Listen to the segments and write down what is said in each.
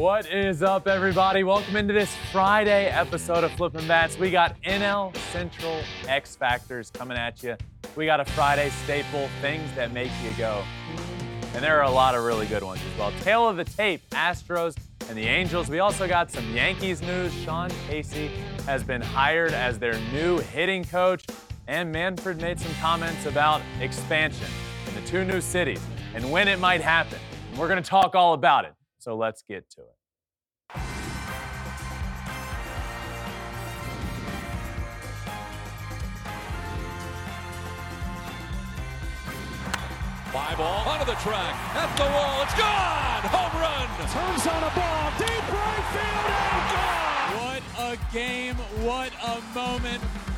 What is up, everybody? Welcome into this Friday episode of Flippin' Bats. We got NL Central X Factors coming at you. We got a Friday staple, things that make you go. And there are a lot of really good ones as well. Tail of the tape, Astros and the Angels. We also got some Yankees news. Sean Casey has been hired as their new hitting coach. And Manfred made some comments about expansion in the two new cities and when it might happen. And we're going to talk all about it. So let's get to it. Fly ball onto the track, at the wall, it's gone! Home run! Turns on a ball, deep right field, and gone! What a game, what a moment.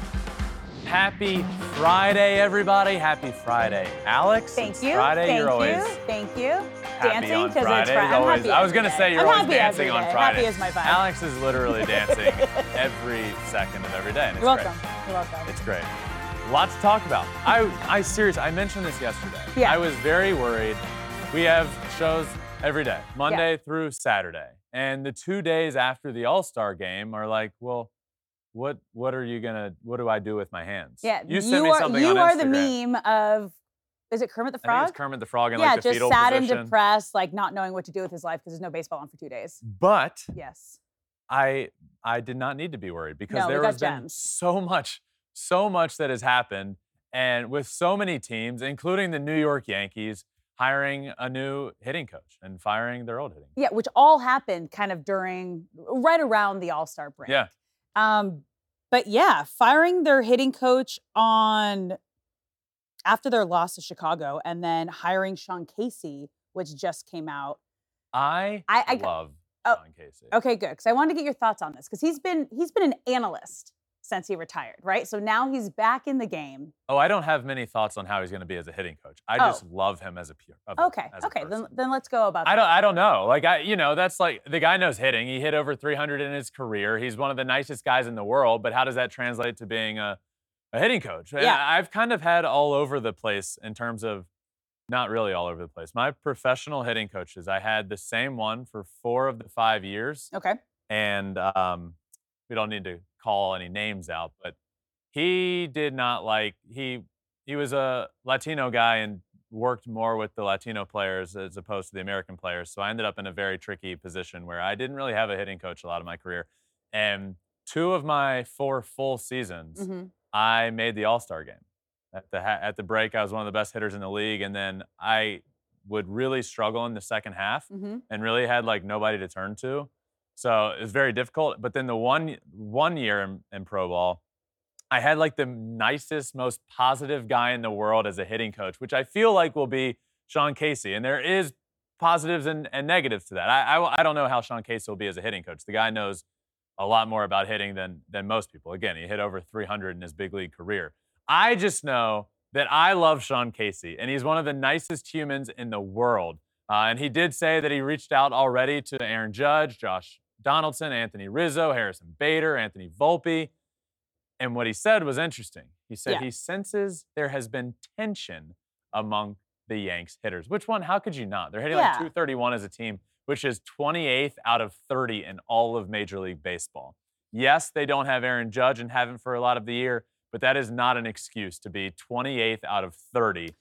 Happy Friday, everybody. Happy Friday. Alex, Thank you. Friday. Thank you're you. always Thank you. happy dancing because it's Friday. Always- i was going to say you're I'm always happy dancing every on. Friday. Happy is my vibe. Alex is literally dancing every second of every day. And it's You're great. welcome. You're welcome. It's great. Lots to talk about. I, I serious. I mentioned this yesterday. Yeah. I was very worried. We have shows every day, Monday through Saturday, and the two days after the All Star game are like, well, what what are you gonna? What do I do with my hands? yeah, You sent me are you are the meme of is it Kermit the Frog? it's Kermit the Frog in yeah, like the just fetal sad and depressed, like not knowing what to do with his life because there's no baseball on for two days. But Yes. I I did not need to be worried because No, there has been gems. so much, so much that has happened, and with so many teams, including the New York Yankees, hiring a new hitting coach and firing their old hitting. Yeah, which all happened kind of during right around the All Star break. Yeah. Um, but yeah, firing their hitting coach on after their loss to Chicago, and then hiring Sean Casey, which just came out. I, I- I- love oh, Sean Casey. Okay, good. Because I wanted to get your thoughts on this because he's been he's been an analyst since he retired, right? So now he's back in the game. Oh, I don't have many thoughts on how he's going to be as a hitting coach. I Oh. just love him as a pure. Okay, a okay. Then then let's go about. I that. don't. I don't know. Like I, you know, that's like the guy knows hitting. He hit over 300 in his career. He's one of the nicest guys in the world. But how does that translate to being a, a hitting coach? Yeah. I've kind of had all over the place in terms of, not really all over the place. My professional hitting coaches, I had the same one for four of the five years, Okay. and um, we don't need to call any names out, but he did not like he he was a Latino guy and worked more with the Latino players as opposed to the American players. So I ended up in a very tricky position where I didn't really have a hitting coach a lot of my career. And two of my four full seasons, hmm I made the All Star game. At the ha- at the break, I was one of the best hitters in the league, and then I would really struggle in the second half hmm and really had like nobody to turn to. So it was very difficult. But then the one one year in, in pro ball, I had like the nicest, most positive guy in the world as a hitting coach, which I feel like will be Sean Casey. And there is positives and, and negatives to that. I, I I don't know how Sean Casey will be as a hitting coach. The guy knows a lot more about hitting than than most people. Again, he hit over 300 in his big league career. I just know that I love Sean Casey, and he's one of the nicest humans in the world. Uh, and he did say that he reached out already to Aaron Judge, Josh Donaldson, Anthony Rizzo, Harrison Bader, Anthony Volpe. And what he said was interesting. He said Yeah. he senses there has been tension among the Yanks hitters. Which one? How could you not? They're hitting like Yeah. 231 as a team, which is 28th out of 30 in all of Major League Baseball. Yes, they don't have Aaron Judge and haven't for a lot of the year, but that is not an excuse to be 28th out of 30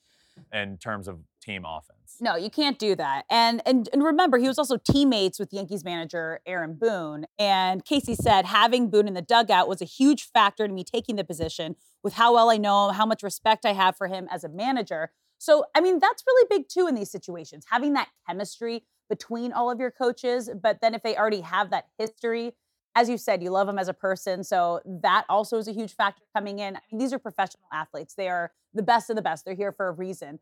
in terms of team offense. No, you can't do that. And and and remember, he was also teammates with Yankees manager Aaron Boone. And Casey said having Boone in the dugout was a huge factor to me taking the position with how well I know him, how much respect I have for him as a manager. So, I mean, that's really big too in these situations, having that chemistry between all of your coaches. But then if they already have that history, as you said, you love them as a person. So that also is a huge factor coming in. I mean, these are professional athletes. They are the best of the best. They're here for a reason.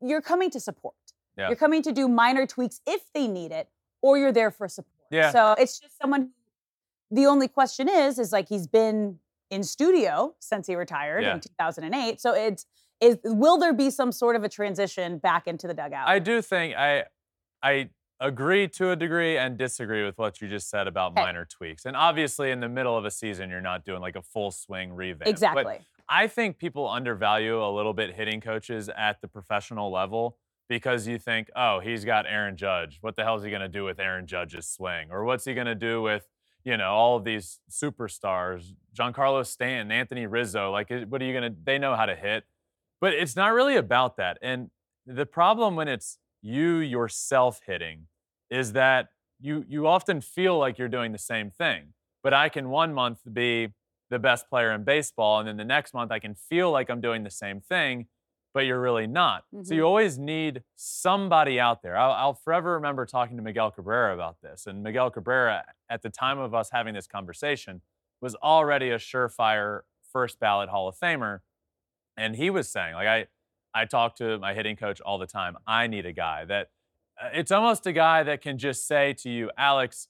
You're coming to support. Yeah. You're coming to do minor tweaks if they need it or you're there for support. Yeah. So it's just someone. The only question is, is like he's been in studio since he retired Yeah. in 2008. So it's is will there be some sort of a transition back into the dugout? I do think I I agree to a degree and disagree with what you just said about Okay. minor tweaks. And obviously in the middle of a season you're not doing like a full swing revamp. But exactly. I think people undervalue a little bit hitting coaches at the professional level because you think, oh, he's got Aaron Judge. What the hell is he going to do with Aaron Judge's swing? Or what's he going to do with, you know, all of these superstars, Giancarlo Stanton, Anthony Rizzo? Like, what are you going to, they know how to hit. But it's not really about that. And the problem when it's you yourself hitting is that you you often feel like you're doing the same thing. But I can one month be the best player in baseball, and then the next month I can feel like I'm doing the same thing, but you're really not. So Mhm. you always need somebody out there. I'll, I'll forever remember talking to Miguel Cabrera about this, and Miguel Cabrera, at the time of us having this conversation, was already a surefire first ballot Hall of Famer, and he was saying, like I, I talk to my hitting coach all the time. I need a guy that. uh, It's almost a guy that can just say to you, Alex,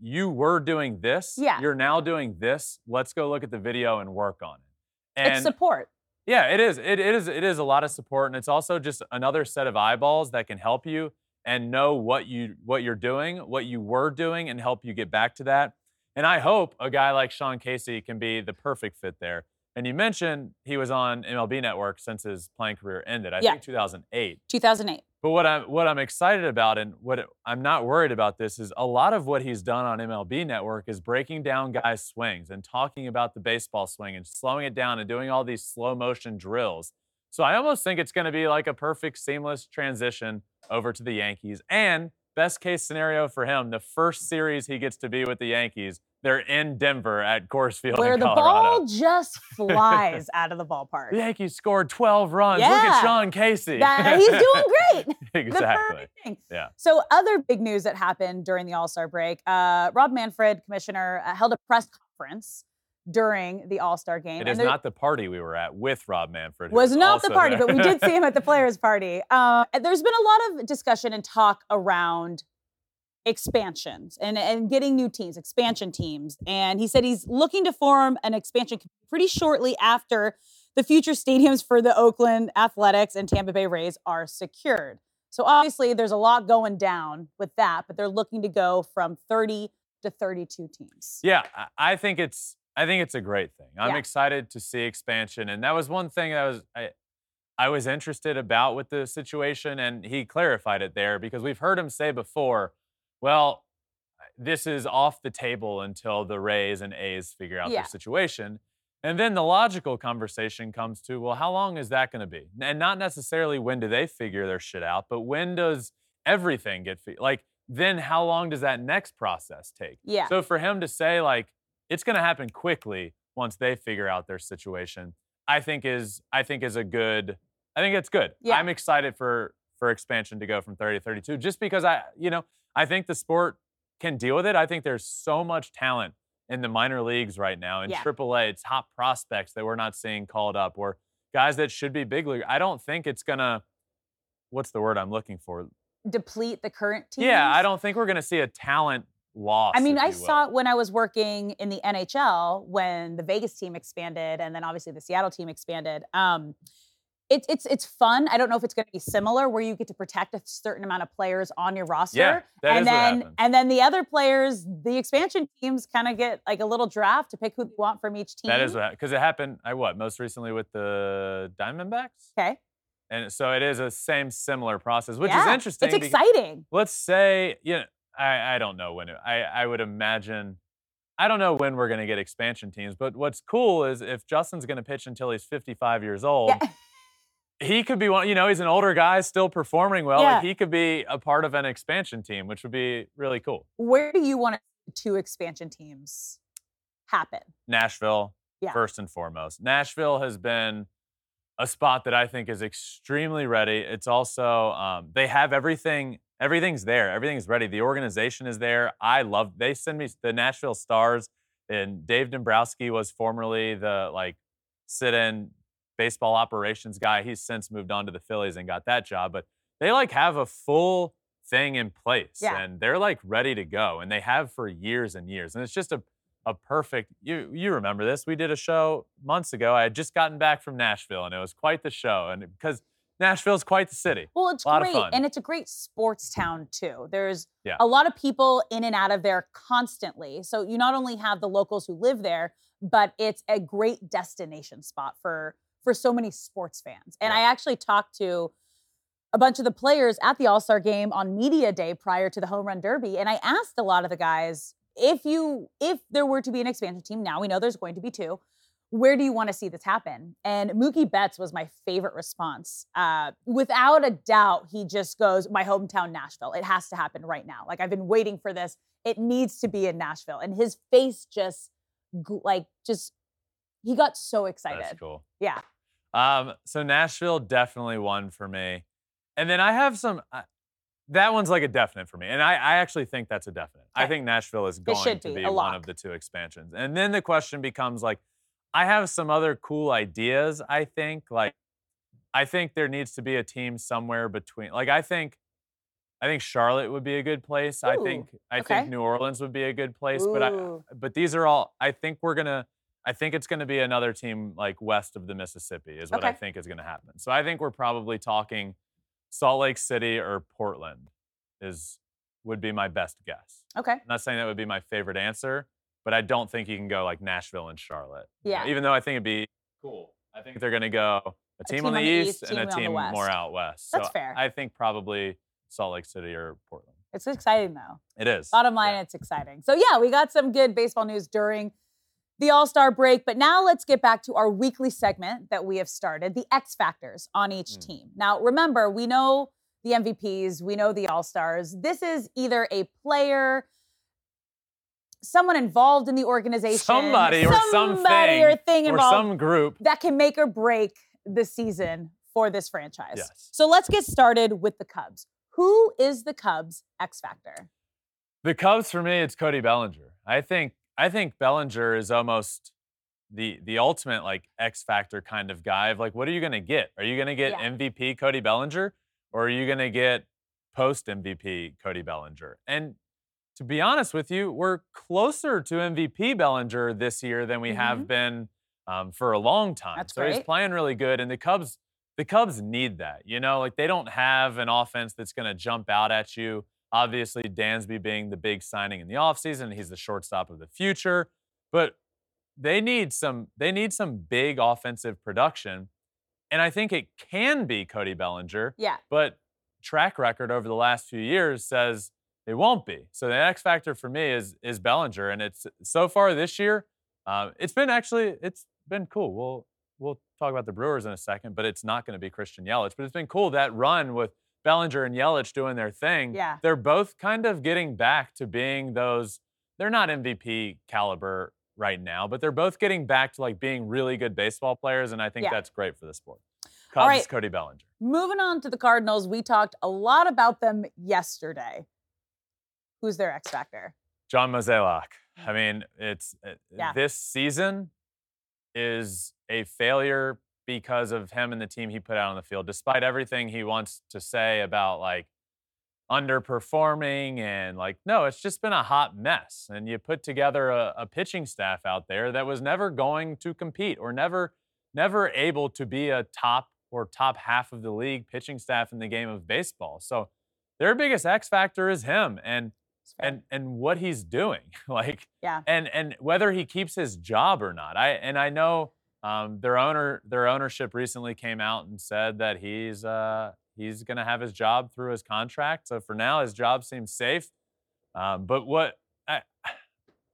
you were doing this. Yeah. You're now doing this. Let's go look at the video and work on it. And it's support. yeah, it is. It, it is. It is a lot of support, and it's also just another set of eyeballs that can help you and know what you what you're doing, what you were doing, and help you get back to that. And I hope a guy like Sean Casey can be the perfect fit there. And you mentioned he was on MLB Network since his playing career ended. I Yeah. think 2008. 2008. But what I'm what I'm excited about and what I'm not worried about this is a lot of what he's done on MLB Network is breaking down guys' swings and talking about the baseball swing and slowing it down and doing all these slow motion drills. So I almost think it's going to be like a perfect seamless transition over to the Yankees. And best case scenario for him, the first series he gets to be with the Yankees, they're in Denver at Coors Field Where the ball just flies out of the ballpark. the Yankees scored 12 runs. Yeah. Look at Sean Casey. That- he's doing great. Exactly. Yeah. So, other big news that happened during the All Star break uh, Rob Manfred, commissioner, uh, held a press conference during the All Star game. It is not the party we were at with Rob Manfred. who was not the party, but we did see him at the players' party. Uh, there's been a lot of discussion and talk around expansions and, and getting new teams, expansion teams. And he said he's looking to form an expansion pretty shortly after the future stadiums for the Oakland Athletics and Tampa Bay Rays are secured. So obviously there's a lot going down with that, but they're looking to go from 30 to 32 teams. Yeah, I- think it's I think it's a great thing. I'm Yeah. excited to see expansion, and that was one thing that was I I was interested about with the situation, and he clarified it there because we've heard him say before, well, this is off the table until the Rays and A's figure out Yeah. their situation. And then the logical conversation comes to, well, how long is that going to be? And not necessarily when do they figure their shit out, but when does everything get fi- like then how long does that next process take? Yeah. So for him to say like it's going to happen quickly once they figure out their situation, I think is I think is a good I think it's good. Yeah. I'm excited for for expansion to go from 30 to 32 just because I you know, I think the sport can deal with it. I think there's so much talent in the minor leagues right now in Yeah. AAA, top prospects that we're not seeing called up or guys that should be big league. I don't think it's going to what's the word I'm looking for? Deplete the current team. Yeah, I don't think we're going to see a talent loss. I mean, I will. saw it when I was working in the NHL when the Vegas team expanded, and then obviously the Seattle team expanded. Um, it's it's it's fun. I don't know if it's going to be similar where you get to protect a certain amount of players on your roster, Yeah, that and is what then happens. and then the other players, the expansion teams, kind of get like a little draft to pick who they want from each team. That is what because it happened. I what most recently with the Diamondbacks, okay. and so it is a same similar process, which is interesting. It's exciting. Let's say you know I I don't know when it, I I would imagine. I don't know when we're going to get expansion teams, but what's cool is if Justin's going to pitch until he's 55 years old, Yeah. he could be one. You know, he's an older guy still performing well. Yeah. Like he could be a part of an expansion team, which would be really cool. Where do you want two expansion teams happen? Nashville, Yeah. first and foremost. Nashville has been a spot that I think is extremely ready. It's also um, they have everything. Everything's there. Everything's ready. The organization is there. I love. They send me the Nashville Stars, and Dave Dombrowski was formerly the like sit-in baseball operations guy. He's since moved on to the Phillies and got that job. But they like have a full thing in place Yeah. and they're like ready to go and they have for years and years and it's just a a perfect you you remember this we did a show months ago i had just gotten back from nashville and it was quite the show and because nashville's quite the city Well, it's A lot of great. fun. And it's a great sports town, too. There's Yeah. a lot of people in and out of there constantly. So you not only have the locals who live there, but it's a great destination spot for for so many sports fans. And I actually talked to a bunch of the players at the All-Star game on media day prior to the home run derby and I asked a lot of the guys if you if there were to be an expansion team now we know there's going to be two where do you want to see this happen? And Mookie Betts was my favorite response. Uh, without a doubt, he just goes, My hometown, Nashville. It has to happen right now. Like, I've been waiting for this. It needs to be in Nashville. And his face just, like, just, he got so excited. that's cool Yeah. Um, so Nashville definitely won for me. And then I have some, uh, that one's like a definite for me. And I, I actually think that's a definite. I think Nashville is going should to be, be one of the two expansions. And then the question becomes like, I have some other cool ideas, I think. Like, I think there needs to be a team somewhere between, like, I think. I think Charlotte would be a good place. I think I okay. think New Orleans would be a good place. But I, but these are all I think we're gonna I think it's gonna be another team like west of the Mississippi is what I think is gonna happen. So I think we're probably talking Salt Lake City or Portland is would be my best guess. Okay. I'm not saying that would be my favorite answer, but I don't think you can go like Nashville and Charlotte. Yeah. even though I think it'd be cool. I think they're gonna go a team, on, the east, and a team on the team more out west. That's so fair. I think probably Salt Lake City or Portland. It's exciting, though. It is. Bottom line, Yeah. it's exciting. So, yeah, we got some good baseball news during the All Star break. But now let's get back to our weekly segment that we have started the X Factors on each Mm. team. Now, remember, we know the MVPs, we know the All Stars. This is either a player, someone involved in the organization, Somebody or somebody or something thing or some group. that can make or break the season for this franchise. Yes. So let's get started with the Cubs. Who is the Cubs X Factor? The Cubs for me, it's Cody Bellinger. I think I think Bellinger is almost the the ultimate like X factor kind of guy. Of like, what are you gonna get? Are you gonna get Yeah. MVP Cody Bellinger, or are you gonna get post MVP Cody Bellinger? And to be honest with you, we're closer to MVP Bellinger this year than we Mhm. have been um, for a long time. That's so he's playing really good, and the Cubs the Cubs need that. You know, like they don't have an offense that's going to jump out at you. Obviously, Dansby being the big signing in the offseason, he's the shortstop of the future. But they need some they need some big offensive production. And I think it can be Cody Bellinger, Yeah. but track record over the last few years says it won't be. So the X factor for me is is Bellinger, and it's so far this year, uh, it's been actually it's been cool. We'll we'll talk about the Brewers in a second, but it's not going to be Christian Yelich. But it's been cool that run with Bellinger and Yelich doing their thing. Yeah. they're both kind of getting back to being those. They're not MVP caliber right now, but they're both getting back to like being really good baseball players, and I think Yeah. that's great for the sport. Cubs, right. Cody Bellinger. Moving on to the Cardinals, we talked a lot about them yesterday. Who's their X Factor? John Mozeliak. I mean, it's uh, Yeah. this season is a failure because of him and the team he put out on the field, despite everything he wants to say about like underperforming and like, no, it's just been a hot mess. And you put together a, a pitching staff out there that was never going to compete or never, never able to be a top or top half of the league pitching staff in the game of baseball. So their biggest X factor is him. And and and what he's doing like Yeah. and and whether he keeps his job or not i and i know um, their owner their ownership recently came out and said that he's uh he's going to have his job through his contract. So for now his job seems safe. Um, but what I,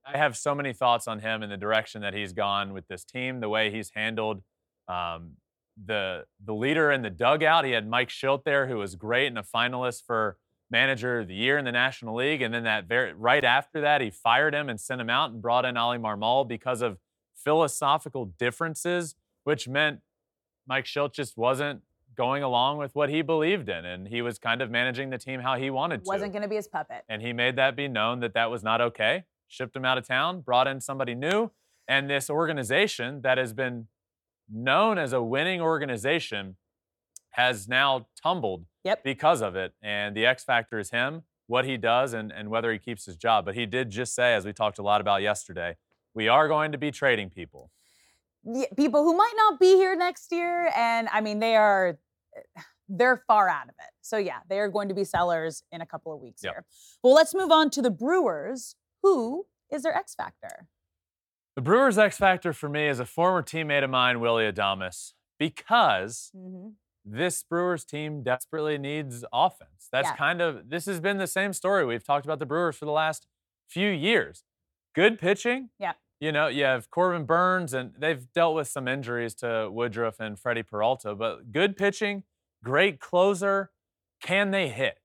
I have so many thoughts on him and the direction that he's gone with this team the way he's handled um, the the leader in the dugout. He had Mike Shildt there who was great and a finalist for manager of the year in the National League. And then that very right after that, he fired him and sent him out and brought in Oli Marmol because of philosophical differences, which meant Mike Shildt just wasn't going along with what he believed in. And he was kind of managing the team how he wanted to. Wasn't going to be his puppet. And he made that be known that that was not okay. Shipped him out of town, brought in somebody new. And this organization that has been known as a winning organization has now tumbled Yep. because of it. And the X factor is him, what he does, and, and whether he keeps his job. But he did just say, as we talked a lot about yesterday, we are going to be trading people. Yeah, people who might not be here next year, and I mean they are they're far out of it. So yeah, they are going to be sellers in a couple of weeks Yep. here. Well, let's move on to the Brewers. Who is their X factor? The Brewers' X factor for me is a former teammate of mine, Willy Adames, because Mm-hmm. this Brewers team desperately needs offense. That's Yeah. kind of this has been the same story. We've talked about the Brewers for the last few years. Good pitching. Yeah. You know, you have Corbin Burnes, and they've dealt with some injuries to Woodruff and Freddie Peralta, but good pitching, great closer. Can they hit?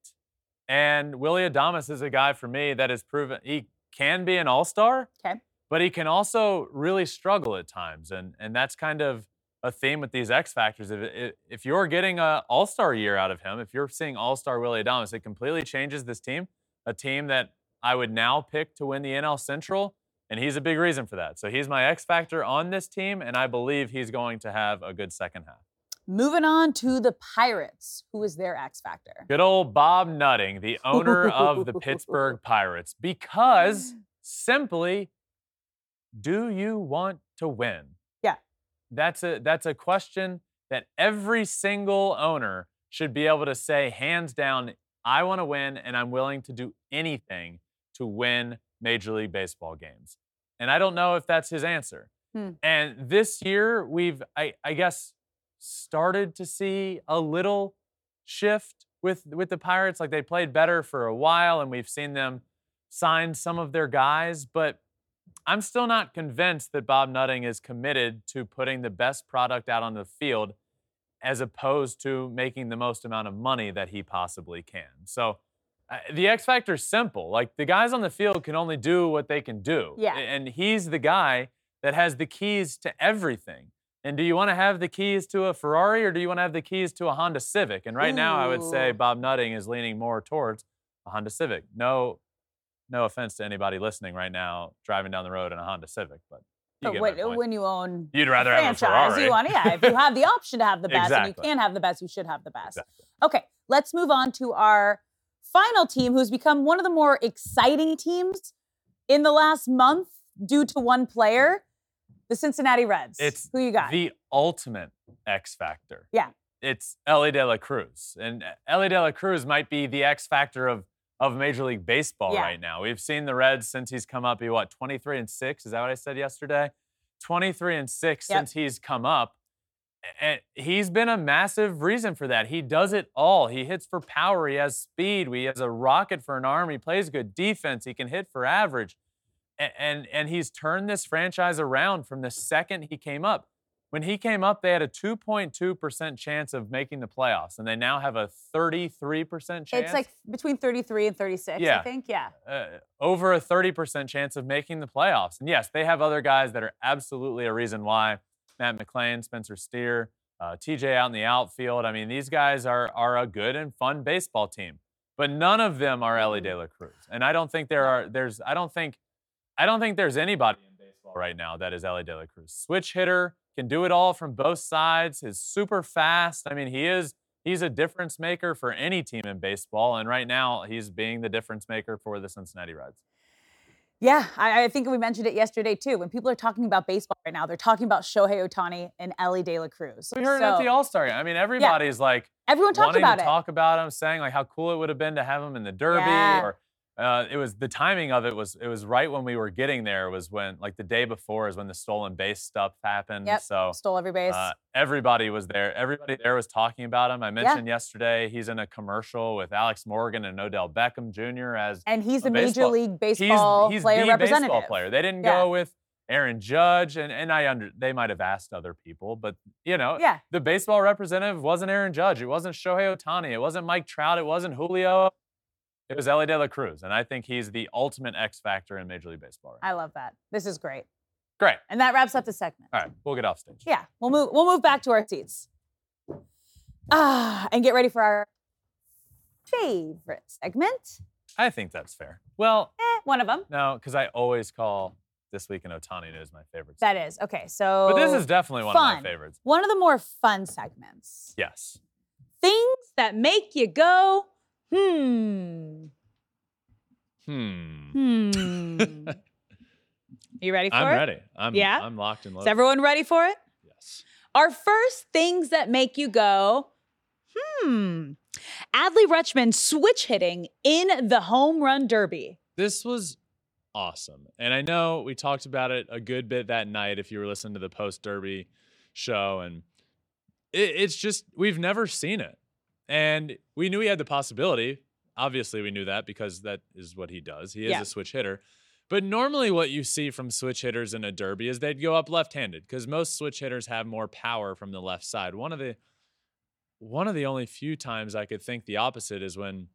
And Willy Adames is a guy for me that has proven he can be an all-star Okay. but he can also really struggle at times and and that's kind of a theme with these X factors if if- you're getting an All-Star year out of him if you're seeing All-Star Willy Adames it completely changes this team a team that I would now pick to win the NL Central and he's a big reason for that so he's my X factor on this team and I believe he's going to have a good second half Moving on to the Pirates. Who is their X factor? good old Bob Nutting the owner of the Pittsburgh Pirates because simply do you want to win Yeah. that's a that's a question that every single owner should be able to say hands down i want to win and i'm willing to do anything to win major league baseball games and i don't know if that's his answer Hmm. and this year we've I, I guess started to see a little shift with with the pirates like they played better for a while and we've seen them sign some of their guys but I'm still not convinced that Bob Nutting is committed to putting the best product out on the field as opposed to making the most amount of money that he possibly can. So the X factor is simple. Like the guys on the field can only do what they can do. Yeah. And he's the guy that has the keys to everything. And do you want to have the keys to a Ferrari or do you want to have the keys to a Honda Civic? And right now, I would say Bob Nutting is leaning more towards a Honda Civic. No, no offense to anybody listening right now driving down the road in a Honda Civic, but you But when, when you own You'd rather have a franchise, Ferrari. you want yeah. If you have the option to have the best and you Exactly. can have the best, you should have the best. Exactly. Okay, let's move on to our final team, who's become one of the more exciting teams in the last month due to one player, the Cincinnati Reds. It's who you got? the ultimate X factor. Yeah. It's Elly De La Cruz. And Elly De La Cruz might be the X factor of, of Major League Baseball Yeah. right now. We've seen the Reds since he's come up, He what, 23 and 6? Is that what I said yesterday? 23 and 6 Yep. since he's come up. And he's been a massive reason for that. He does it all. He hits for power. He has speed. He has a rocket for an arm. He plays good defense. He can hit for average. A- And, and he's turned this franchise around from the second he came up. When he came up, they had a 2.2% chance of making the playoffs, and they now have a 33% chance. it's like between 33 and 36, yeah. I think. Yeah. uh, over a 30% chance of making the playoffs. And yes, they have other guys that are absolutely a reason why. Matt McLain, Spencer Steer, uh, TJ out in the outfield. I mean, these guys are are a good and fun baseball team, but none of them are Elly De La Cruz. And I don't think there are. There's. I don't think. I don't think there's anybody in baseball right now that is Elly De La Cruz. Switch hitter can do it all from both sides. Is super fast. I mean, he is. He's a difference maker for any team in baseball, and right now he's being the difference maker for the Cincinnati Reds. Yeah, I, I think we mentioned it yesterday too. When people are talking about baseball right now, they're talking about Shohei Ohtani and Elly De La Cruz. We heard it at the All Star game. I mean, everybody's like everyone talked about to it. talk about him, saying like how cool it would have been to have him in the Derby. Yeah. Or uh, it was the timing of it was it was right when we were getting there. Was when like the day before is when the stolen base stuff happened. Yep, So Stole every base. uh, everybody was there. Everybody there was talking about him. I mentioned yesterday he's in a commercial with Alex Morgan and Odell Beckham Jr. as and he's a the Major baseball- League he's, Baseball he's player the representative. baseball player. They didn't Yeah. go with Aaron Judge, and, and I under they might have asked other people, but you know, Yeah. the baseball representative wasn't Aaron Judge. It wasn't Shohei Ohtani. It wasn't Mike Trout. It wasn't Julio. It was Elly De La Cruz, and I think he's the ultimate X factor in Major League Baseball. Right? I love that. This is great. Great. And that wraps up the segment. All right, we'll get off stage. Yeah, we'll move we'll move back to our seats. Ah, and get ready for our favorite segment. I think that's fair. Well, Eh, one of them. no, because I always call this week in Ohtani news my favorite. That is. Okay, so but this is definitely one fun. of my favorites. one of the more fun segments. Yes. things that make you go, hmm. Hmm. Hmm. Are you ready for I'm it? ready. I'm Yeah? I'm locked and loaded. Is everyone ready for it? yes. Our first things that make you go, hmm. Adley Rutschman switch hitting in the home run derby. This was awesome. And I know we talked about it a good bit that night if you were listening to the post derby show. And it, it's just, we've never seen it. And we knew he had the possibility. Obviously, we knew that because that is what he does. He is Yeah. a switch hitter. But normally, what you see from switch hitters in a derby is they'd go up left handed because most switch hitters have more power from the left side. One of the one of the only few times I could think the opposite is when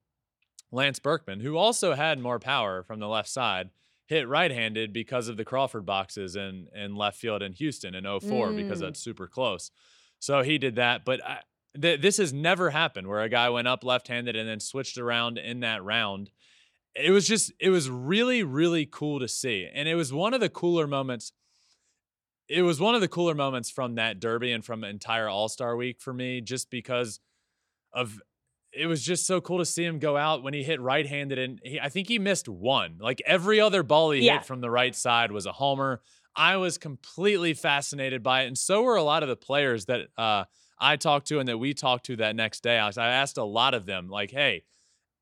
Lance Berkman, who also had more power from the left side, hit right-handed because of the Crawford boxes in, in left field in Houston in 04 because Mm. that's super close. So he did that, but I, th- this has never happened where a guy went up left-handed and then switched around in that round. It was just it was really really cool to see. And it was one of the cooler moments it was one of the cooler moments from that derby and from entire All-Star week for me just because of it was just so cool to see him go out when he hit right-handed and he, I think he missed one. Like every other ball he Yeah. hit from the right side was a homer. I was completely fascinated by it, and so were a lot of the players that uh, I talked to and that we talked to that next day. I, I asked a lot of them, like, "Hey,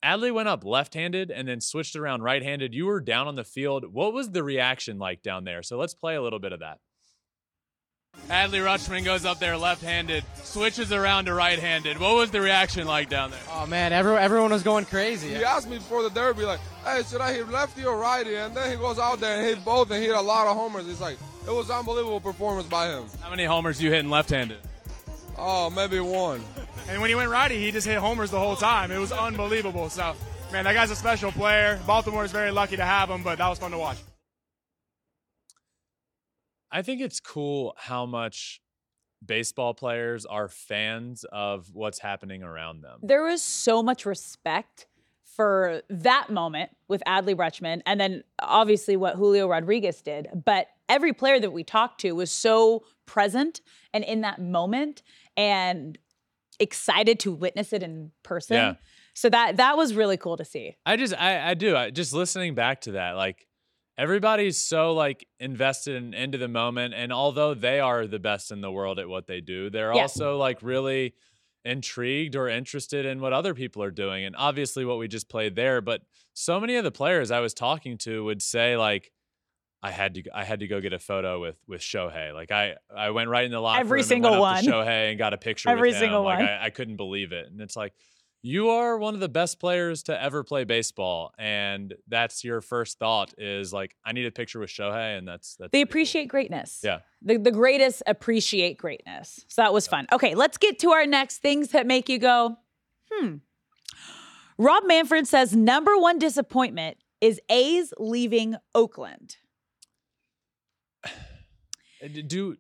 Adley went up left-handed and then switched around right-handed. You were down on the field. What was the reaction like down there?" So let's play a little bit of that. Adley Rutschman goes up there left-handed, switches around to right-handed. What was the reaction like down there? Oh man, everyone everyone was going crazy. He asked me before the derby, like, hey, should I hit lefty or righty? And then he goes out there and hit both and hit a lot of homers. It's like, it was unbelievable performance by him. How many homers you hitting left-handed? Oh, maybe one. And when he went righty, he just hit homers the whole time. It was unbelievable. So, man, that guy's a special player. Baltimore is very lucky to have him, but that was fun to watch. I think it's cool how much baseball players are fans of what's happening around them. There was so much respect for that moment with Adley Rutschman, and then obviously what Julio Rodriguez did. But every player that we talked to was so present and in that moment and excited to witness it in person. Yeah. So that that was really cool to see. I just I, I do. I just listening back to that, like everybody's so like invested in, into the moment. And although they are the best in the world at what they do, they're Yeah. also like really intrigued or interested in what other people are doing. And obviously what we just played there, but so many of the players I was talking to would say like I had to I had to go get a photo with with Shohei. Like I I went right in the locker Every room single and went up one. Shohei and got a picture Every with him. single like one. I, I couldn't believe it. And it's like you are one of the best players to ever play baseball and that's your first thought is like i need a picture with shohei and that's that's They pretty cool. appreciate greatness. Yeah. The, the greatest appreciate greatness. So that was fun. Okay, let's get to our next things that make you go, hmm. Rob Manfred says number one disappointment is A's leaving Oakland. Do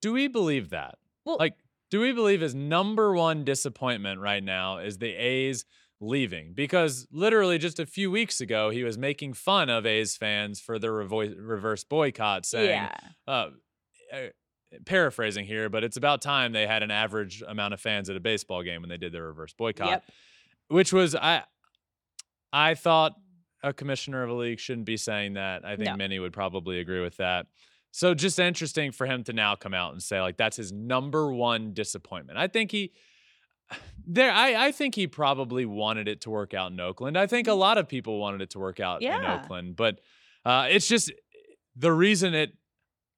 do we believe that Well, like do we believe his number one disappointment right now is the a's leaving because literally just a few weeks ago he was making fun of a's fans for their revo- reverse boycott saying yeah. uh, uh, paraphrasing here, but it's about time they had an average amount of fans at a baseball game when they did their reverse boycott, Yep. which was I. I thought a commissioner of a league shouldn't be saying that. I think No. many would probably agree with that. So just interesting for him to now come out and say like that's his number one disappointment. I think he there I, I think he probably wanted it to work out in Oakland. I think a lot of people wanted it to work out in Oakland, but uh, it's just the reason it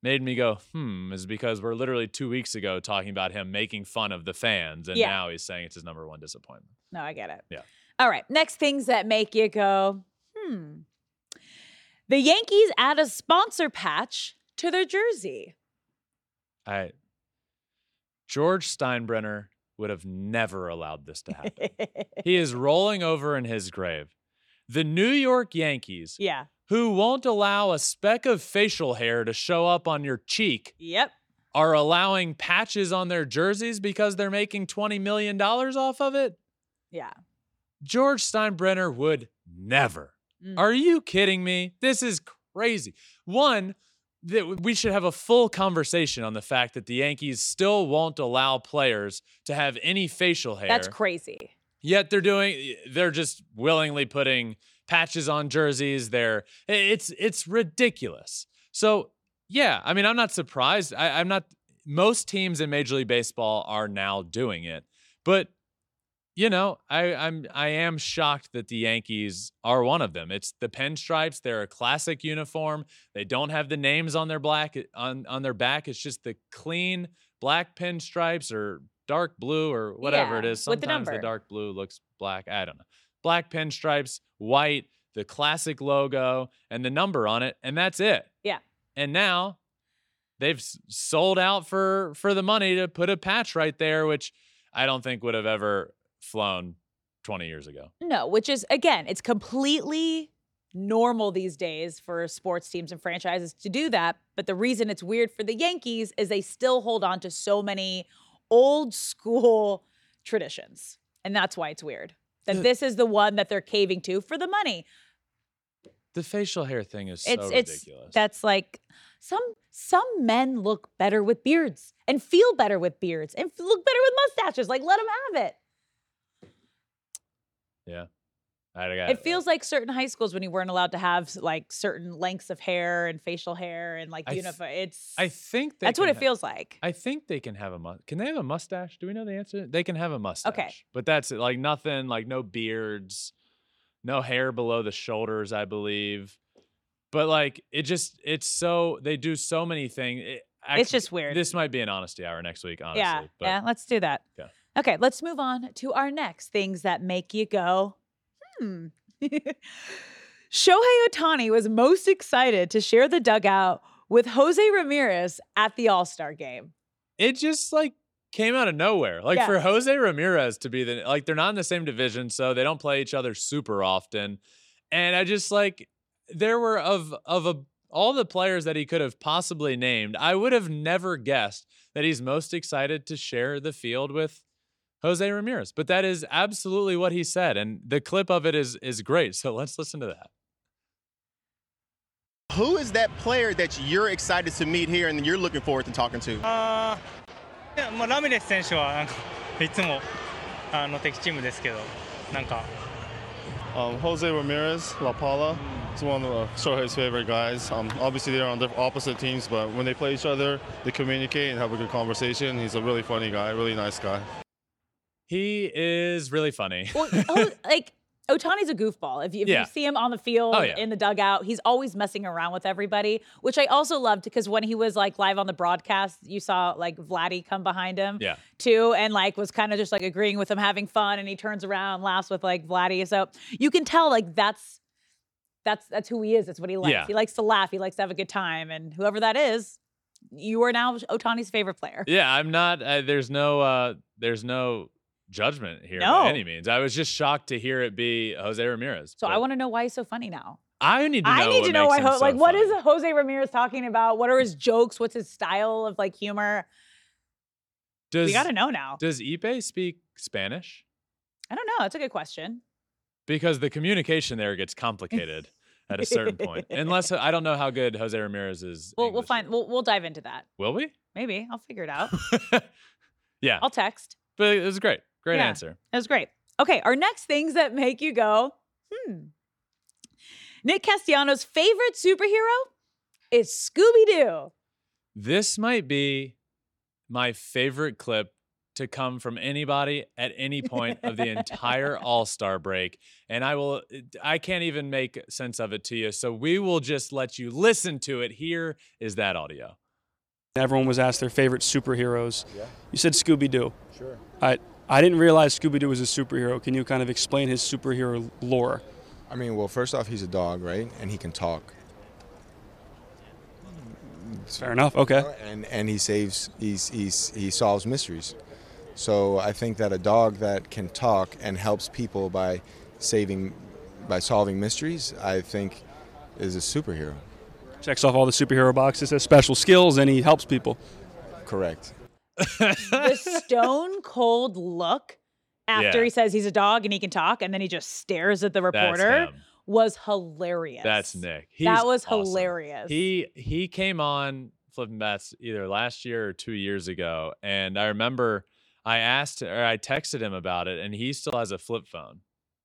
made me go hmm is because we're literally two weeks ago talking about him making fun of the fans, and Yeah. now he's saying it's his number one disappointment. No, I get it. Yeah. All right. Next things that make you go, hmm. The Yankees add a sponsor patch to their jersey. I George Steinbrenner would have never allowed this to happen. he is rolling over in his grave. The New York Yankees, yeah. who won't allow a speck of facial hair to show up on your cheek, Yep. are allowing patches on their jerseys because they're making $20 million off of it? Yeah. George Steinbrenner would never. Mm. Are you kidding me? This is crazy. One, that we should have a full conversation on the fact that the Yankees still won't allow players to have any facial hair. That's crazy. Yet they're doing they're just willingly putting patches on jerseys. They're it's it's ridiculous. So yeah, I mean I'm not surprised. I, I'm not most teams in Major League Baseball are now doing it. But you know, I, I'm I am shocked that the Yankees are one of them. It's the pinstripes. They're a classic uniform. They don't have the names on their black on on their back. It's just the clean black pinstripes or dark blue or whatever it Yeah, is. with the Sometimes the, dark blue looks black. I don't know. Black pinstripes, white, the classic logo, and the number on it, and that's it. Yeah. And now they've sold out for for the money to put a patch right there, which I don't think would have ever flown 20 years ago. No, which is again, it's completely normal these days for sports teams and franchises to do that. But the reason it's weird for the Yankees is they still hold on to so many old school traditions. And that's why it's weird. That The- this is the one that they're caving to for the money. The facial hair thing is It's so it's ridiculous. that's like some some men look better with beards and feel better with beards and look better with mustaches. Like let them have it. Yeah. It uh feels like certain high schools when you weren't allowed to have like certain lengths of hair and facial hair and like I th- uniform. It's I think they that's what it ha- feels like. I think they can have a mu- Can they have a mustache? Do we know the answer? They can have a mustache. Okay. But that's it. Like nothing, like no beards, no hair below the shoulders, I believe. But like it just it's so they do so many things. It, I It's just weird. This might be an honesty hour next week, honestly. yeah, but yeah. Let's do that. Yeah. Okay, let's move on to our next things that make you go, hmm. Shohei Ohtani was most excited to share the dugout with Jose Ramirez at the All Star game. it just like came out of nowhere. Like Yeah. for Jose Ramirez to be the like they're not in the same division, so they don't play each other super often. And I just like there were of of a all the players that he could have possibly named, I would have never guessed that he's most excited to share the field with Jose Ramirez. But that is absolutely what he said. And the clip of it is is great. So let's listen to that. Who is that player that you're excited to meet here and you're looking forward to talking to? あーいやまあ、ラミレス選手はなんかいつもあの敵チームですけどなんか Um, Jose Ramirez, La Pala, is one of uh, Shohei's favorite guys. Um, obviously, they're on diff- opposite teams, but when they play each other, they communicate and have a good conversation. He's a really funny guy, really nice guy. He is really funny. Well, oh, like Ohtani's a goofball. If you, if Yeah. you see him on the field Oh, yeah. in the dugout, he's always messing around with everybody, which I also loved because when he was like live on the broadcast, you saw like Vladdy come behind him Yeah. too and like was kind of just like agreeing with him having fun and he turns around laughs with like Vladdy. So you can tell like that's that's that's who he is. That's what he likes. Yeah. He likes to laugh. He likes to have a good time. And whoever that is, you are now Ohtani's favorite player. Yeah, I'm not. Uh, there's no. Uh, there's no judgment here No. by any means. I was just shocked to hear it be Jose Ramirez. So I want to know why he's so funny now. I need to know. I need to know why, Ho- so like, what is Jose Ramirez talking about? What are his jokes? What's his style of like humor? Does we got to know now. Does Ippei speak Spanish? I don't know. That's a good question. Because the communication there gets complicated at a certain point. Unless uh, I don't know how good Jose Ramirez is. We'll, we'll find. We'll, we'll dive into that. Will we? Maybe I'll figure it out. Yeah, I'll text. but it was great. Great Yeah. answer. That was great. Okay, our next things that make you go, hmm. Nick Castellanos' favorite superhero is Scooby Doo. This might be my favorite clip to come from anybody at any point of the entire All Star break. And I will, I can't even make sense of it to you. So we will just let you listen to it. Here is that audio. Everyone was asked their favorite superheroes. Yeah. You said Scooby Doo. Sure. I I didn't realize Scooby Doo was a superhero. Can you kind of explain his superhero lore? I mean, well, first off, he's a dog, right? And he can talk. Fair enough. Okay. And and he saves. He's he's he solves mysteries. So I think that a dog that can talk and helps people by saving, by solving mysteries, I think, is a superhero. Checks off all the superhero boxes, has special skills, and he helps people. Correct. The stone cold look after Yeah. he says he's a dog and he can talk, and then he just stares at the reporter was hilarious. That's Nick. that was awesome. hilarious. He he came on flipping bats either last year or two years ago, and I remember I asked or I texted him about it, and he still has a flip phone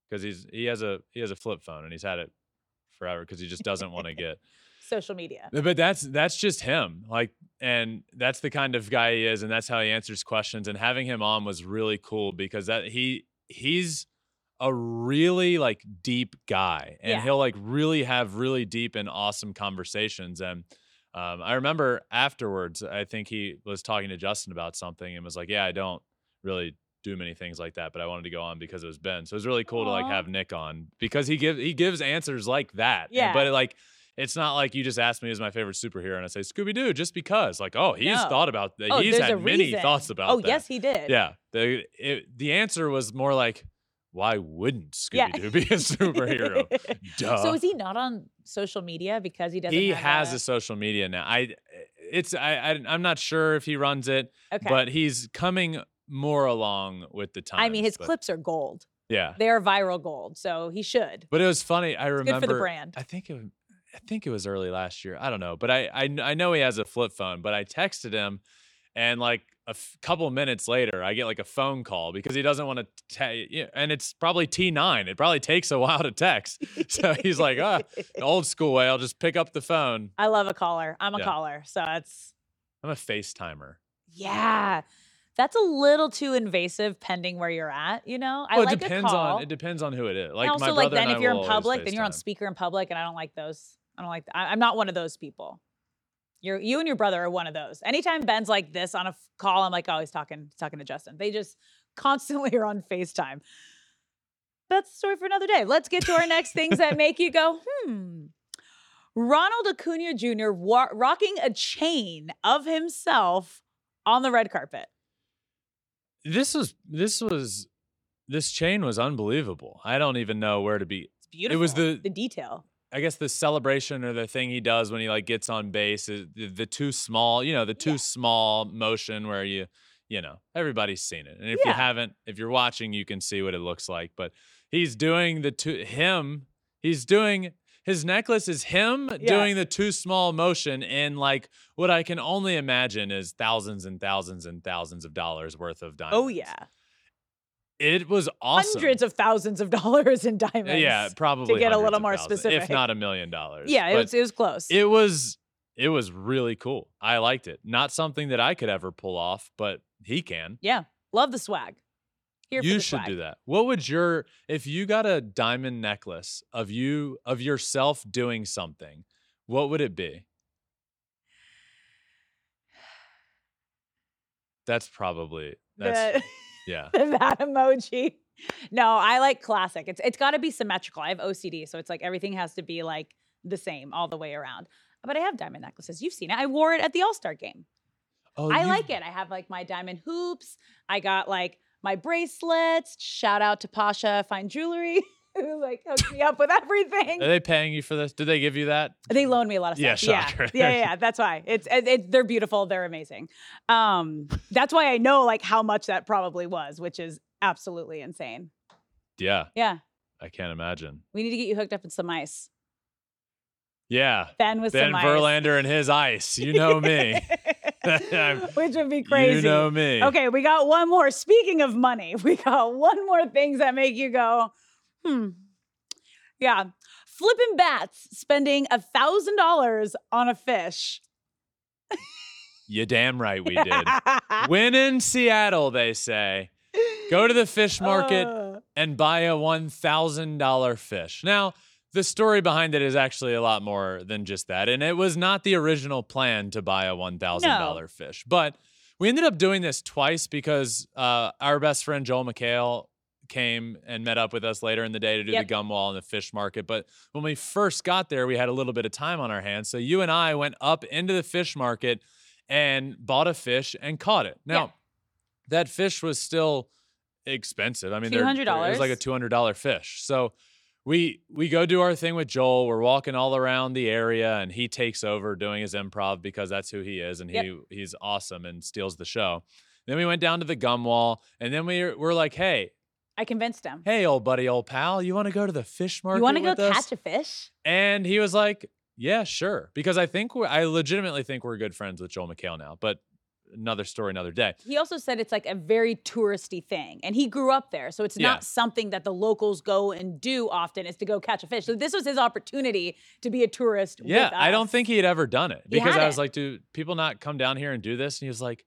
because he's he has a he has a flip phone and he's had it forever because he just doesn't want to get. Social media. But that's that's just him. Like, and that's the kind of guy he is, and that's how he answers questions. And having him on was really cool because that he he's a really like deep guy, and Yeah. he'll like really have really deep and awesome conversations. And um, I remember afterwards, I think he was talking to Justin about something and was like, "Yeah, I don't really." do many things like that but i wanted to go on because it was ben so it was really cool to like have nick on because he gives he gives answers like that Yeah. but it, like it's not like you just asked me who's my favorite superhero and I say Scooby Doo just because. Like, oh, he's No. thought about that. Oh, he's had many reason. thoughts about Oh, that. yes, he did. Yeah. The it, the answer was more like, why wouldn't Scooby Doo be a superhero? Duh. So is he not on social media because he doesn't? he have has a, a social media now. I it's I, I I'm not sure if he runs it, Okay. but he's coming more along with the time. I mean, his but- clips are gold. Yeah. They are viral gold, so he should. But it was funny. I It's remember good for the brand. I think it was, I think it was early last year. I don't know, but I, I I know he has a flip phone. But I texted him, and like a f- couple minutes later, I get like a phone call because he doesn't want to. Te- and it's probably T nine. It probably takes a while to text. So he's like, ah, the old school way. I'll just pick up the phone. I love a caller. I'm a Yeah. caller, so it's I'm a FaceTimer. yeah. That's a little too invasive, pending where you're at. You know, I well, like it depends a call. on it depends on who it is. Like and also, like then if you're in public, then you're on speaker in public, and I don't like those. I don't like. I, I'm not one of those people. You're you and your brother are one of those. Anytime Ben's like this on a f- call, I'm like, oh, he's talking, he's talking to Justin. They just constantly are on Facetime. That's a story for another day. Let's get to our next things that make you go, hmm. Ronald Acuna Jr. Wa- rocking a chain of himself on the red carpet. This was this was this chain was unbelievable. I don't even know where to be. It's Beautiful. It was the the detail. I guess the celebration or the thing he does when he like gets on base is the, the too small, you know, the too small motion where you, you know, everybody's seen it. And if you haven't, if you're watching, you can see what it looks like. But he's doing the two him, he's doing his necklace is him Yeah. doing the too small motion in like what I can only imagine is thousands and thousands and thousands of dollars worth of oh, diamonds. Oh yeah. It was awesome. Hundreds of thousands of dollars in diamonds. Yeah, probably to get a little more thousands, specific, if not a million dollars. Yeah, it was it was close. It was it was really cool. I liked it. Not something that I could ever pull off, but he can. yeah, love the swag. Here for you the should swag. do that. What would your if you got a diamond necklace of you of yourself doing something, what would it be? That's probably that's The- yeah. that emoji. No, I like classic. It's it's got to be symmetrical. I have OCD, so it's like everything has to be like the same all the way around. But I have diamond necklaces. You've seen it. I wore it at the All Star game. Oh, I you- like it. I have like my diamond hoops. I got like my bracelets. Shout out to Pasha Fine Jewelry, who like hooked me up with everything. Are they paying you for this? Did they give you that? They loan me a lot of Yeah, stuff. shocker. Yeah, yeah, yeah. That's why it's it, it- they're beautiful. They're amazing. Um, that's why I know like how much that probably was, which is absolutely insane. Yeah, Yeah, I can't imagine. we need to get you hooked up in some ice. Yeah. Ben with Ben some ice. Verlander and his ice. You know me. Which would be crazy. You know me. Okay, we got one more. Speaking of money, we got one more things that make you go, hmm. Yeah. Flipping bats, spending a thousand dollars on a fish. You damn right we did. when in Seattle, they say, go to the fish market Uh. and buy a $1,000 fish. Now, the story behind it is actually a lot more than just that. And it was not the original plan to buy a $1,000 No. fish. But we ended up doing this twice because uh, our best friend Joel McHale came and met up with us later in the day to do Yep. the gum wall and the fish market. But when we first got there, we had a little bit of time on our hands. So you and I went up into the fish market and bought a fish and caught it. Now, that fish was still expensive. I mean, they're- It was like a $200. two hundred dollar fish. So we we go do our thing with Joel. We're walking all around the area, and he takes over doing his improv because that's who he is, and Yep. he he's awesome and steals the show. Then we went down to the gum wall, and then we were, we're like, hey. I convinced him. "Hey, old buddy, old pal, you want to go to the fish market? You want to go with us?" catch a fish? And he was like, "Yeah, sure," because I think we're, I legitimately think we're good friends with Joel McHale now. But another story, another day. He also said it's like a very touristy thing, and he grew up there, so it's Yeah. not something that the locals go and do often. Is to go catch a fish. So this was his opportunity to be a tourist. Yeah, I don't think he had ever done it because I was like, "Do people not come down here and do this?" And he was like,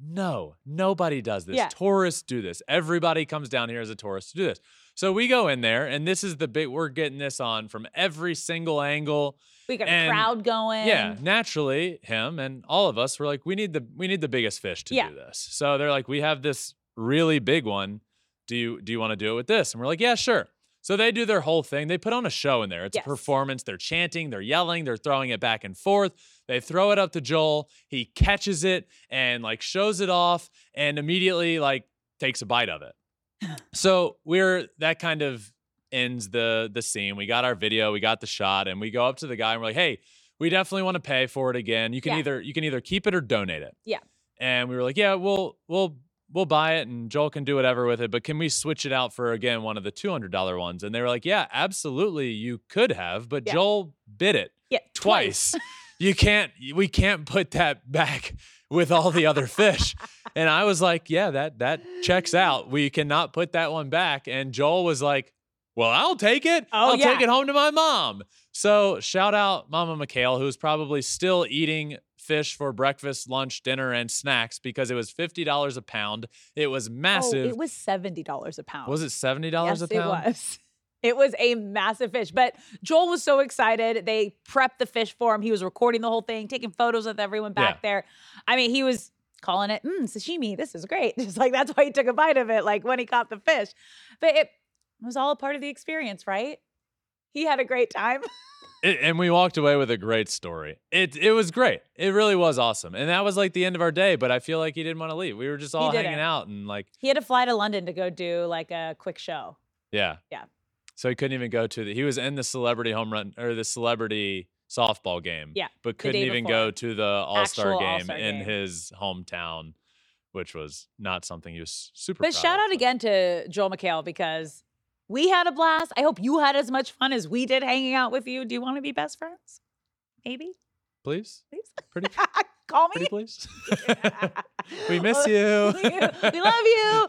"No, nobody does this. Yeah. Tourists do this. Everybody comes down here as a tourist to do this." So we go in there, and this is the big. We're getting this on from every single angle. we got and- a crowd going. Yeah, naturally, him and all of us were like, we need the we need the biggest fish to Yeah. do this. So they're like, we have this really big one. Do you do you want to do it with this? And we're like, yeah, sure. So they do their whole thing. They put on a show in there. It's Yes. a performance. They're chanting, they're yelling, they're throwing it back and forth. They throw it up to Joel. He catches it and like shows it off and immediately like takes a bite of it. so we're that kind of ends the the scene. We got our video, we got the shot, and we go up to the guy and we're like, hey, we definitely want to pay for it again. You can Yeah. either you can either keep it or donate it. Yeah. And we were like, yeah, we'll we'll we'll buy it and Joel can do whatever with it, but can we switch it out for again one of the two hundred dollar ones? And they were like, yeah, absolutely, you could have, but Yeah. Joel bid it Yeah, twice. you can't we can't put that back with all the other fish. And I was like, yeah, that that checks out. We cannot put that one back. And Joel was like, well, I'll take it. Oh, I'll take it home to my mom. So shout out Mama McHale, who's probably still eating fish for breakfast, lunch, dinner, and snacks because it was $50 a pound. It was massive. Oh, it was seventy dollars a pound. was it $70 yes, a pound? it was. It was a massive fish, but Joel was so excited. They prepped the fish for him. He was recording the whole thing, taking photos with everyone back Yeah. there. I mean, he was calling it mm, sashimi. This is great. Just like that's why he took a bite of it, like when he caught the fish. But it was all a part of the experience, right? He had a great time. It, and we walked away with a great story. It it was great. It really was awesome. And that was like the end of our day, but I feel like he didn't want to leave. We were just all hanging out and like, he had to fly to London to go do like a quick show. yeah. Yeah. So he couldn't even go to the he was in the celebrity home run or the celebrity softball game. Yeah, But couldn't even before. go to the all-star game All-Star in game. his hometown, which was not something he was super But shout of. out again to Joel McHale because we had a blast. I hope you had as much fun as we did hanging out with you. Do you want to be best friends? Maybe? Please? Please? Pretty Call me. pretty please. we miss you. we love you.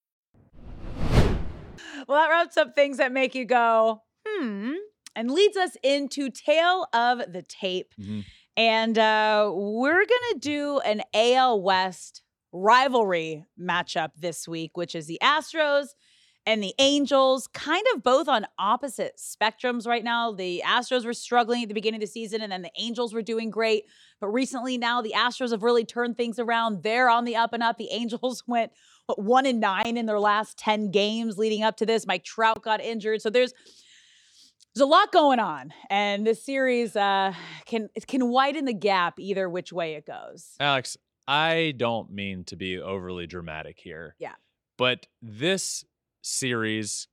Well, that wraps up things that make you go, hmm, and leads us into Tale of the Tape. Mhm. And uh, we're going to do an AL West rivalry matchup this week, which is the Astros and the Angels, kind of both on opposite spectrums right now. The Astros were struggling at the beginning of the season, and then the Angels were doing great. But recently, now the Astros have really turned things around. They're on the up and up. The Angels went one and nine in their last 10 games leading up to this. Mike Trout got injured. So there's there's a lot going on. And this series uh, can it can widen the gap either which way it goes. Alex, I don't mean to be overly dramatic here. Yeah. But this series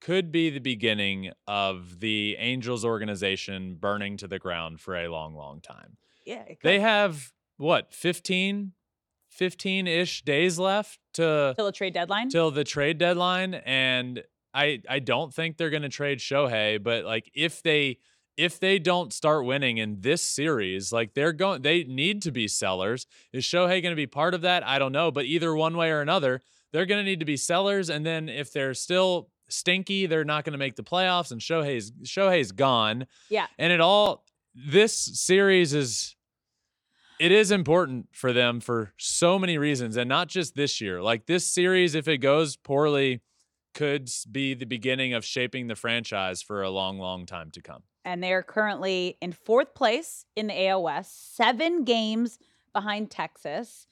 could be the beginning of the Angels organization burning to the ground for a long, long time. Yeah. it They have what, 15, 15 ish days left to till the trade deadline. till the trade deadline. And I I don't think they're gonna trade Shohei, but like if they if they don't start winning in this series, like they're going they need to be sellers. Is Shohei gonna be part of that? I don't know. But either one way or another, they're gonna need to be sellers. And then if they're still stinky, they're not gonna make the playoffs, and Shohei's Shohei's gone. yeah. And it all this series is it is important for them for so many reasons and not just this year. Like this series if it goes poorly could be the beginning of shaping the franchise for a long long time to come. and they are currently in fourth place in the AL West, seven games behind Texas.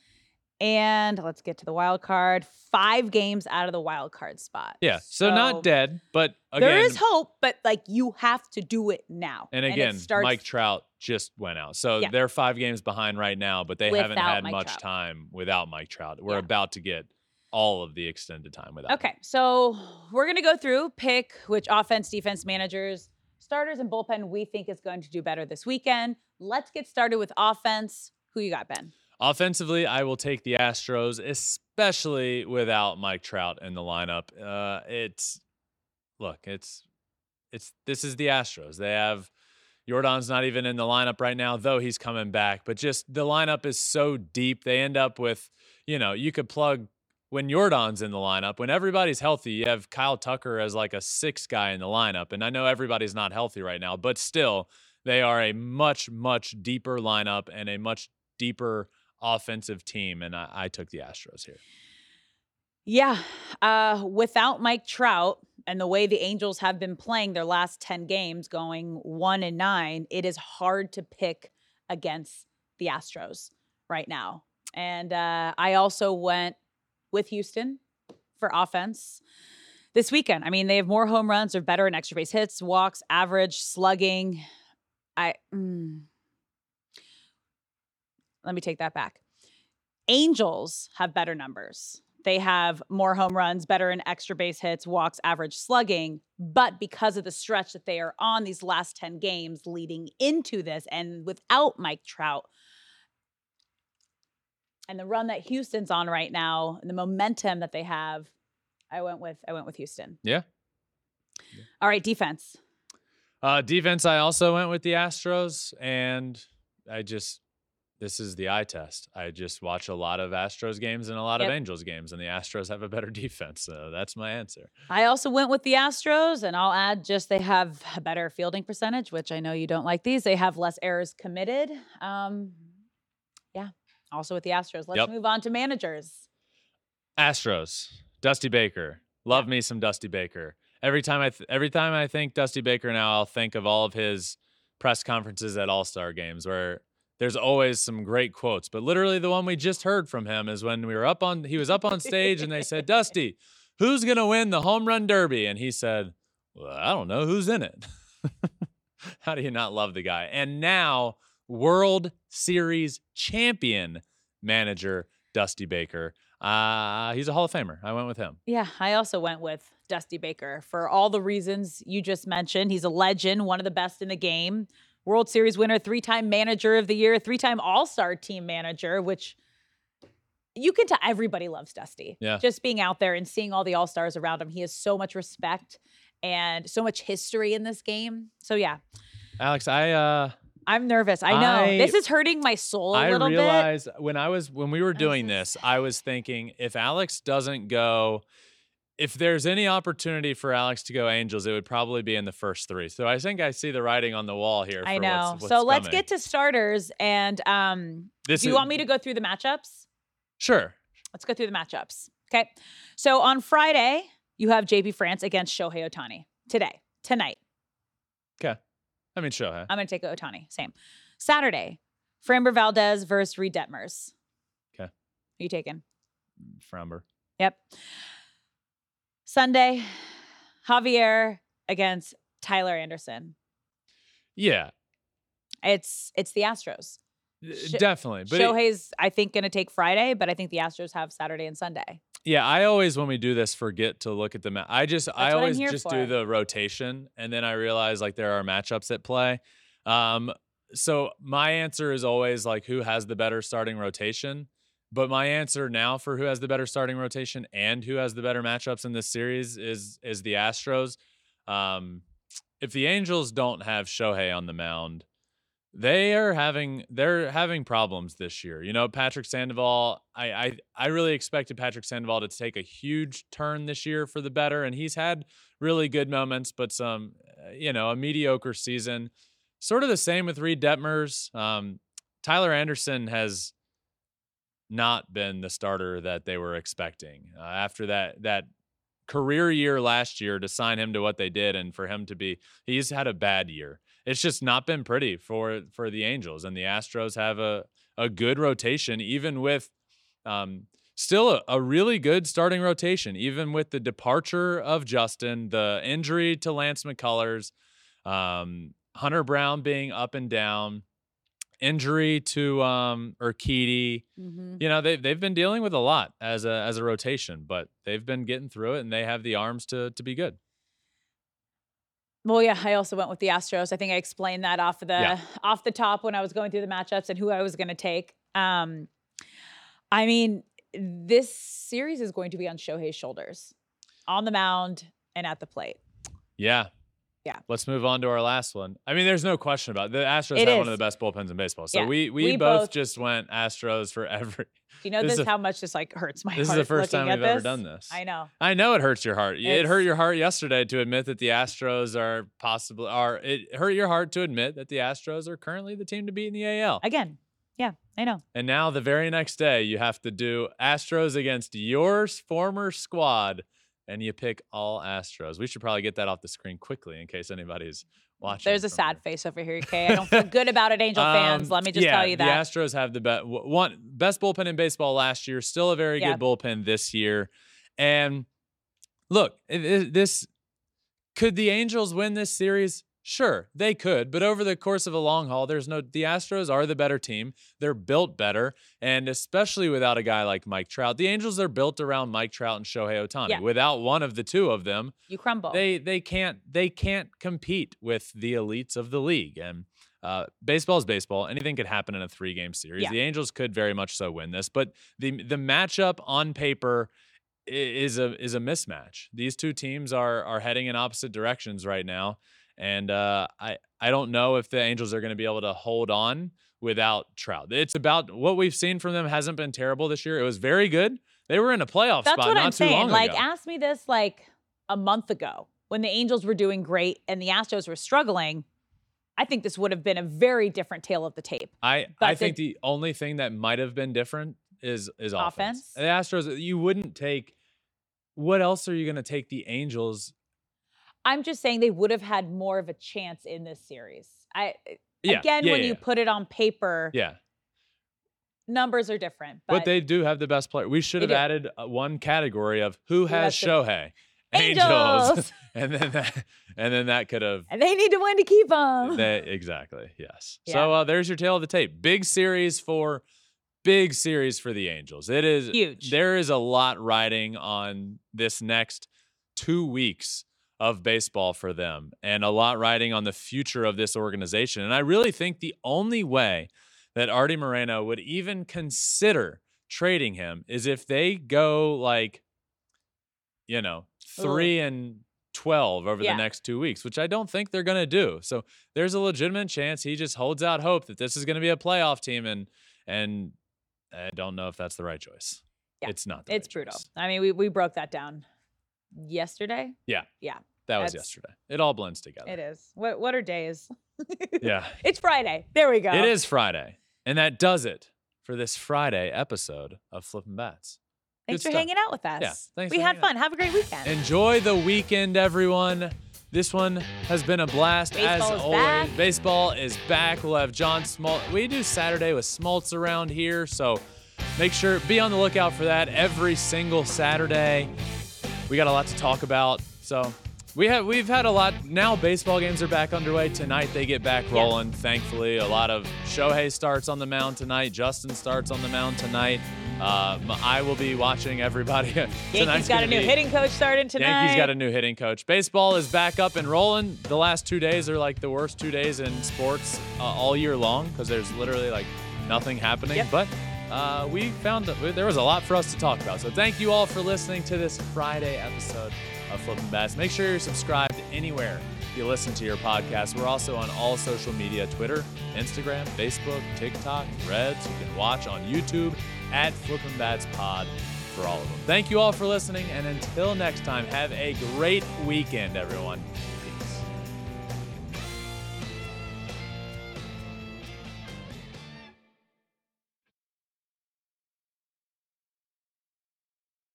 And let's get to the wild card. Five games out of the wild card spot. Yeah. So, not dead, but again, there is hope, but like you have to do it now. And again, starts- Mike Trout just went out. So Yeah. they're five games behind right now, but they haven't had Mike much Trout. time without Mike Trout. We're about to get all of the extended time without. him. Okay, so we're gonna go through, pick which offense, defense managers, starters, and bullpen we think is going to do better this weekend. Let's get started with offense. Who you got, Ben? Offensively, I will take the Astros, especially without Mike Trout in the lineup. Uh, it's look, it's it's this is the Astros. They have Jordan's not even in the lineup right now, though he's coming back. But just the lineup is so deep. They end up with, you know, you could plug when Jordan's in the lineup. When everybody's healthy, you have Kyle Tucker as like a six guy in the lineup. And I know everybody's not healthy right now, but still, they are a much, much deeper lineup and a much deeper offensive team. And I, I took the Astros here. Yeah, uh, without Mike Trout and the way the Angels have been playing their last 10 games, going one and nine, it is hard to pick against the Astros right now. And uh, I also went with Houston for offense this weekend. I mean, they have more home runs, they're better in extra base hits, walks, average, slugging. I mm. Let me take that back. Angels have better numbers. They have more home runs, better in extra base hits, walks, average slugging. But because of the stretch that they are on these last 10 games leading into this, and without Mike Trout, and the run that Houston's on right now, and the momentum that they have, I went with I went with Houston. Yeah. All right, defense. Uh, defense, I also went with the Astros, and I just this is the eye test. I just watch a lot of Astros games and a lot Yep. of Angels games, and the Astros have a better defense. So that's my answer. I also went with the Astros, and I'll add just they have a better fielding percentage, which I know you don't like these. They have less errors committed. Um, yeah, also with the Astros. Let's Yep. move on to managers. Astros, Dusty Baker. Love me some Dusty Baker. Every time I th- every time I think Dusty Baker now, I'll think of all of his press conferences at All Star games where there's always some great quotes. But literally, the one we just heard from him is when we were up on he was up on stage and they said, "Dusty, who's gonna win the home run derby?" And he said, "Well, I don't know who's in it." How do you not love the guy? And now, World Series champion manager Dusty Baker. Uh, he's a Hall of Famer. I went with him. Yeah, I also went with Dusty Baker for all the reasons you just mentioned. He's a legend, one of the best in the game. World Series winner, three time manager of the year, three time All Star team manager, which you can tell everybody loves Dusty. Yeah. Just being out there and seeing all the All Stars around him, he has so much respect and so much history in this game. So, yeah, Alex, I uh, I'm nervous. I know. I- this is hurting my soul a I little bit. realized when I was when we were doing this, I was thinking if Alex doesn't go, if there's any opportunity for Alex to go Angels, it would probably be in the first three. So I think I see the writing on the wall here. I know. What's, so what's let's coming. get to starters. And um, This do you is- want me to go through the matchups? Sure. Let's go through the matchups. Okay. So on Friday, you have JP France against Shohei Ohtani. Today, tonight, Okay. I mean, Shohei. I'm going to take Ohtani. Same. Saturday, Framber Valdez versus Reid Detmers. Okay. Are you taking? Framber. Yep. Sunday, Javier against Tyler Anderson. Yeah, It's it's the Astros. uh, Sh- definitely. But Shohei's, I think, going to take Friday, but I think the Astros have Saturday and Sunday. Yeah, I always when we do this forget to look at the ma- I just I I'm always just for. do the rotation and then I realize like there are matchups at play. Um so my answer is always like who has the better starting rotation. But my answer now for who has the better starting rotation and who has the better matchups in this series is is the Astros. Um if the Angels don't have Shohei on the mound, they are having they're having problems this year. You know, Patrick Sandoval, I I I really expected Patrick Sandoval to take a huge turn this year for the better and he's had really good moments but some uh, you know, a mediocre season. Sort of the same with Reid Detmers. Um Tyler Anderson has not been the starter that they were expecting. Uh, after that that career year last year to sign him to what they did and for him to be he's had a bad year. It's just not been pretty for for the Angels and the Astros have a a good rotation even with Um, still a, a really good starting rotation, even with the departure of Justin, the injury to Lance McCullers, um, Hunter Brown being up and down, injury to um, Urquidy. Mm-hmm. You know, they they've been dealing with a lot as a as a rotation, but they've been getting through it and they have the arms to to be good. Well, yeah, I also went with the Astros. I think I explained that off the Yeah. off the top when I was going through the matchups and who I was going to take. Um, I mean, this series is going to be on Shohei's shoulders, on the mound and at the plate. Yeah. Yeah. Let's move on to our last one. I mean, there's no question about it. the Astros It have one of the best bullpens in baseball. So Yeah. we, we We both, both- just went Astros for every. Do you know This this, is how much this like hurts my This is the first time we've ever done this. I know. I know it hurts your heart. it hurt your heart yesterday to admit that the Astros are possibly are. It hurt your heart to admit that the Astros are currently the team to beat in the AL. Again, yeah, I know. And now the very next day you have to do Astros against your former squad, and you pick all Astros. We should probably get that off the screen quickly in case anybody's watching. There's a sad face over here, Kay. I don't feel good about it, Angel fans. Um, Let me just yeah, tell you that. The Astros have the best one best bullpen in baseball last year. Still a very Yeah. good bullpen this year. And look, it- it- this could the Angels win this series? Sure, they could, but over the course of a long haul, there's no the Astros are the better team. They're built better, and especially without a guy like Mike Trout. The Angels are built around Mike Trout and Shohei Ohtani. Yeah. Without one of the two of them, you crumble. they they can't they can't compete with the elites of the league and uh, baseball is baseball. Anything could happen in a three game series. Yeah. The Angels could very much so win this, but the the matchup on paper is a is a mismatch. These two teams are are heading in opposite directions right now, and uh, I I don't know if the Angels are going to be able to hold on without Trout. It's about what we've seen from them hasn't been terrible this year. It was very good. They were in a playoff That's spot what not I'm too saying. long Like, ago. ask me this like a month ago when the Angels were doing great and the Astros were struggling. I think this would have been a very different tale of the tape. I But I the- think the only thing that might have been different is is offense. Offense? The Astros, you wouldn't take. What else are you going to take the Angels? I'm just saying they would have had more of a chance in this series. I Yeah, again, yeah, when yeah. you put it on paper, Yeah, numbers are different. but, But, they do have the best player. We should have added uh, one category of who has Shohei. Angels. and then that, and then that could have and they need to win to keep them. They, exactly. Yes. So uh, there's your tale of the tape. Big series for big series for the Angels. It is Huge. There is a lot riding on this next two weeks of baseball for them, and a lot riding on the future of this organization. And I really think the only way that Arte Moreno would even consider trading him is if they go like, you know, three and 12 over Yeah. the next two weeks, which I don't think they're going to do. So there's a legitimate chance he just holds out hope that this is going to be a playoff team. And, and I don't know if that's the right choice. Yeah, It's not. The it's right brutal. choice. I mean, we, we broke that down yesterday. Yeah. Yeah. That was That's- yesterday. It all blends together. It is. What what are days? Yeah. It's Friday. There we go. It is Friday. And that does it for this Friday episode of Flippin' Bats. Thanks Good for stuff. hanging out with us. Yeah, thanks we for had hanging fun. Have a great weekend. Enjoy the weekend, everyone. This one has been a blast Baseball as is always. back. Baseball is back. We'll have John Smoltz. We do Saturday with Smoltz around here, so make sure be on the lookout for that every single Saturday. We got a lot to talk about, so we have we've had a lot. Now baseball games are back underway tonight. They get back rolling. Thankfully, a lot of Shohei starts on the mound tonight. Justin starts on the mound tonight. Um, I will be watching everybody. Yankees got a new be- hitting coach starting tonight. Yankees got a new hitting coach. Baseball is back up and rolling. The last two days are like the worst two days in sports uh, all year long because there's literally like nothing happening. Yep. But uh, we found that there was a lot for us to talk about. So thank you all for listening to this Friday episode of Flippin' Bats. Make sure you're subscribed anywhere you listen to your podcast. We're also on all social media Twitter, Instagram, Facebook, TikTok, Threads. You can watch on YouTube at Flippin' Bats Pod for all of them. Thank you all for listening, and until next time, have a great weekend, everyone.